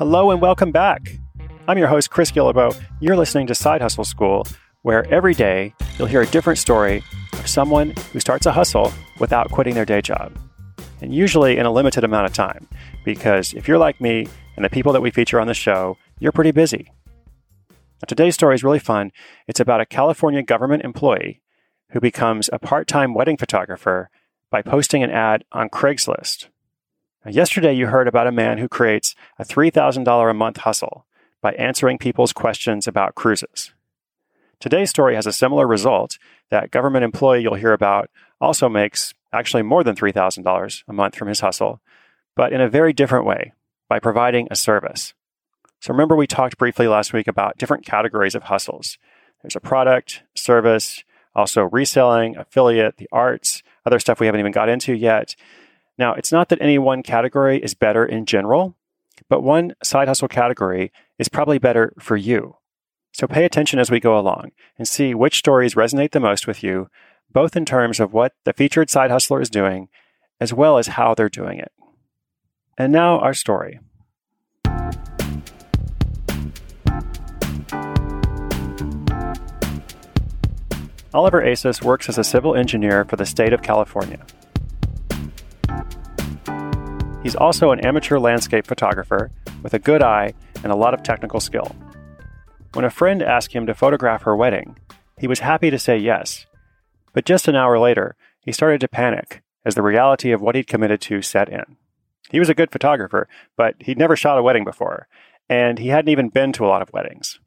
Hello and welcome back. I'm your host, Chris Guillebeau. You're listening to Side Hustle School, where every day you'll hear a different story of someone who starts a hustle without quitting their day job. And usually in a limited amount of time, because if you're like me and the people that we feature on the show, you're pretty busy. Now, today's story is really fun. It's about a California government employee who becomes a part time wedding photographer by posting an ad on Craigslist. Now, yesterday, you heard about a man who creates a $3,000 a month hustle by answering people's questions about cruises. Today's story has a similar result. That government employee you'll hear about also makes actually more than $3,000 a month from his hustle, but in a very different way by providing a service. So remember, we talked briefly last week about different categories of hustles. There's a product, service, also reselling, affiliate, the arts, other stuff we haven't even got into yet. Now, it's not that any one category is better in general, but one side hustle category is probably better for you. So pay attention as we go along and see which stories resonate the most with you, both in terms of what the featured side hustler is doing, as well as how they're doing it. And now our story. Oliver Asis works as a civil engineer for the state of California. He's also an amateur landscape photographer with a good eye and a lot of technical skill. When a friend asked him to photograph her wedding, he was happy to say yes. But just an hour later, he started to panic as the reality of what he'd committed to set in. He was a good photographer, but he'd never shot a wedding before, and he hadn't even been to a lot of weddings.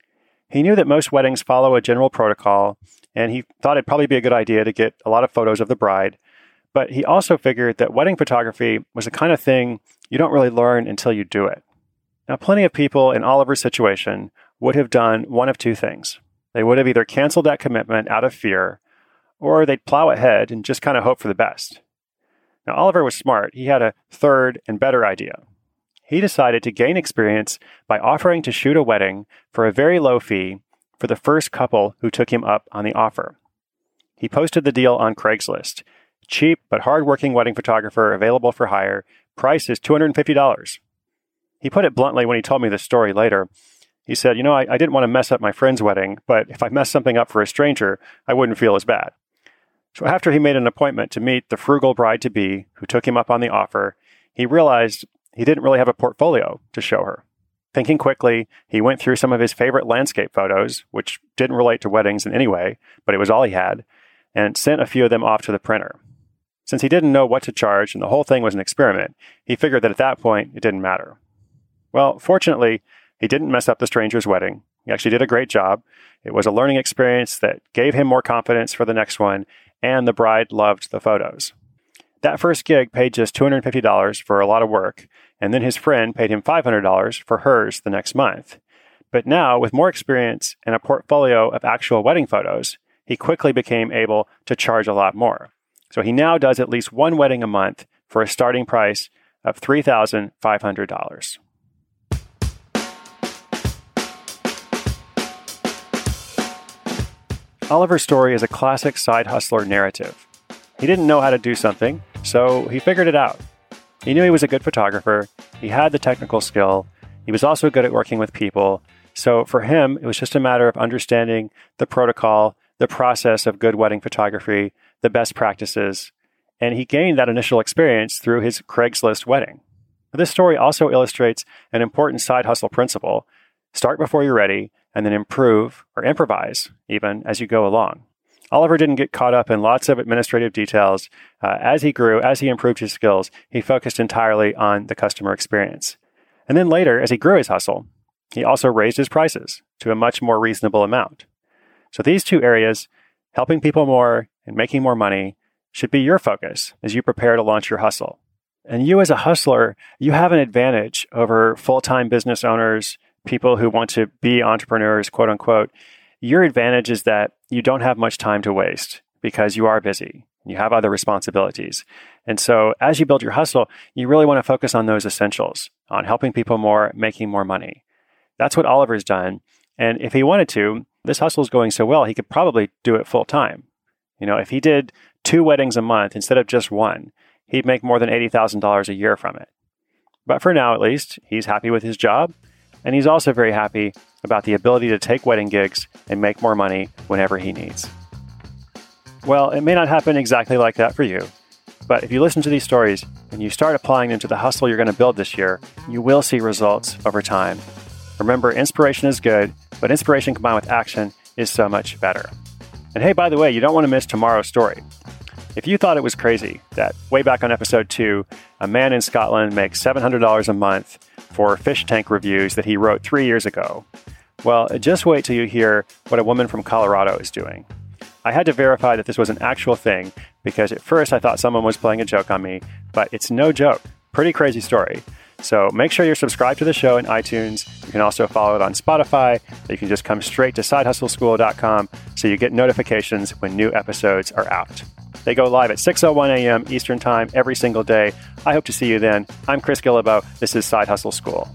He knew that most weddings follow a general protocol, and he thought it'd probably be a good idea to get a lot of photos of the bride but he also figured that wedding photography was the kind of thing you don't really learn until you do it. Now, plenty of people in Oliver's situation would have done one of two things. They would have either canceled that commitment out of fear, or they'd plow ahead and just kind of hope for the best. Now, Oliver was smart. He had a third and better idea. He decided to gain experience by offering to shoot a wedding for a very low fee for the first couple who took him up on the offer. He posted the deal on Craigslist Cheap but hardworking wedding photographer available for hire. Price is $250. He put it bluntly when he told me this story later. He said, You know, I, I didn't want to mess up my friend's wedding, but if I messed something up for a stranger, I wouldn't feel as bad. So after he made an appointment to meet the frugal bride to be who took him up on the offer, he realized he didn't really have a portfolio to show her. Thinking quickly, he went through some of his favorite landscape photos, which didn't relate to weddings in any way, but it was all he had, and sent a few of them off to the printer. Since he didn't know what to charge and the whole thing was an experiment, he figured that at that point it didn't matter. Well, fortunately, he didn't mess up the stranger's wedding. He actually did a great job. It was a learning experience that gave him more confidence for the next one, and the bride loved the photos. That first gig paid just $250 for a lot of work, and then his friend paid him $500 for hers the next month. But now, with more experience and a portfolio of actual wedding photos, he quickly became able to charge a lot more. So he now does at least one wedding a month for a starting price of $3,500. Oliver's story is a classic side hustler narrative. He didn't know how to do something, so he figured it out. He knew he was a good photographer, he had the technical skill, he was also good at working with people. So for him, it was just a matter of understanding the protocol, the process of good wedding photography, the best practices, and he gained that initial experience through his Craigslist wedding. This story also illustrates an important side hustle principle start before you're ready, and then improve or improvise even as you go along. Oliver didn't get caught up in lots of administrative details. Uh, as he grew, as he improved his skills, he focused entirely on the customer experience. And then later, as he grew his hustle, he also raised his prices to a much more reasonable amount. So these two areas, helping people more and making more money, should be your focus as you prepare to launch your hustle. And you, as a hustler, you have an advantage over full time business owners, people who want to be entrepreneurs, quote unquote. Your advantage is that you don't have much time to waste because you are busy. You have other responsibilities. And so as you build your hustle, you really want to focus on those essentials, on helping people more, making more money. That's what Oliver's done. And if he wanted to, this hustle is going so well, he could probably do it full time. You know, if he did two weddings a month instead of just one, he'd make more than $80,000 a year from it. But for now, at least, he's happy with his job. And he's also very happy about the ability to take wedding gigs and make more money whenever he needs. Well, it may not happen exactly like that for you, but if you listen to these stories and you start applying them to the hustle you're going to build this year, you will see results over time. Remember, inspiration is good, but inspiration combined with action is so much better. And hey, by the way, you don't want to miss tomorrow's story. If you thought it was crazy that way back on episode two, a man in Scotland makes $700 a month for fish tank reviews that he wrote three years ago, well, just wait till you hear what a woman from Colorado is doing. I had to verify that this was an actual thing because at first I thought someone was playing a joke on me, but it's no joke. Pretty crazy story. So make sure you're subscribed to the show in iTunes. You can also follow it on Spotify. You can just come straight to sidehustleschool.com so you get notifications when new episodes are out. They go live at 6:01 a.m. Eastern Time every single day. I hope to see you then. I'm Chris Guillebeau. This is Side Hustle School.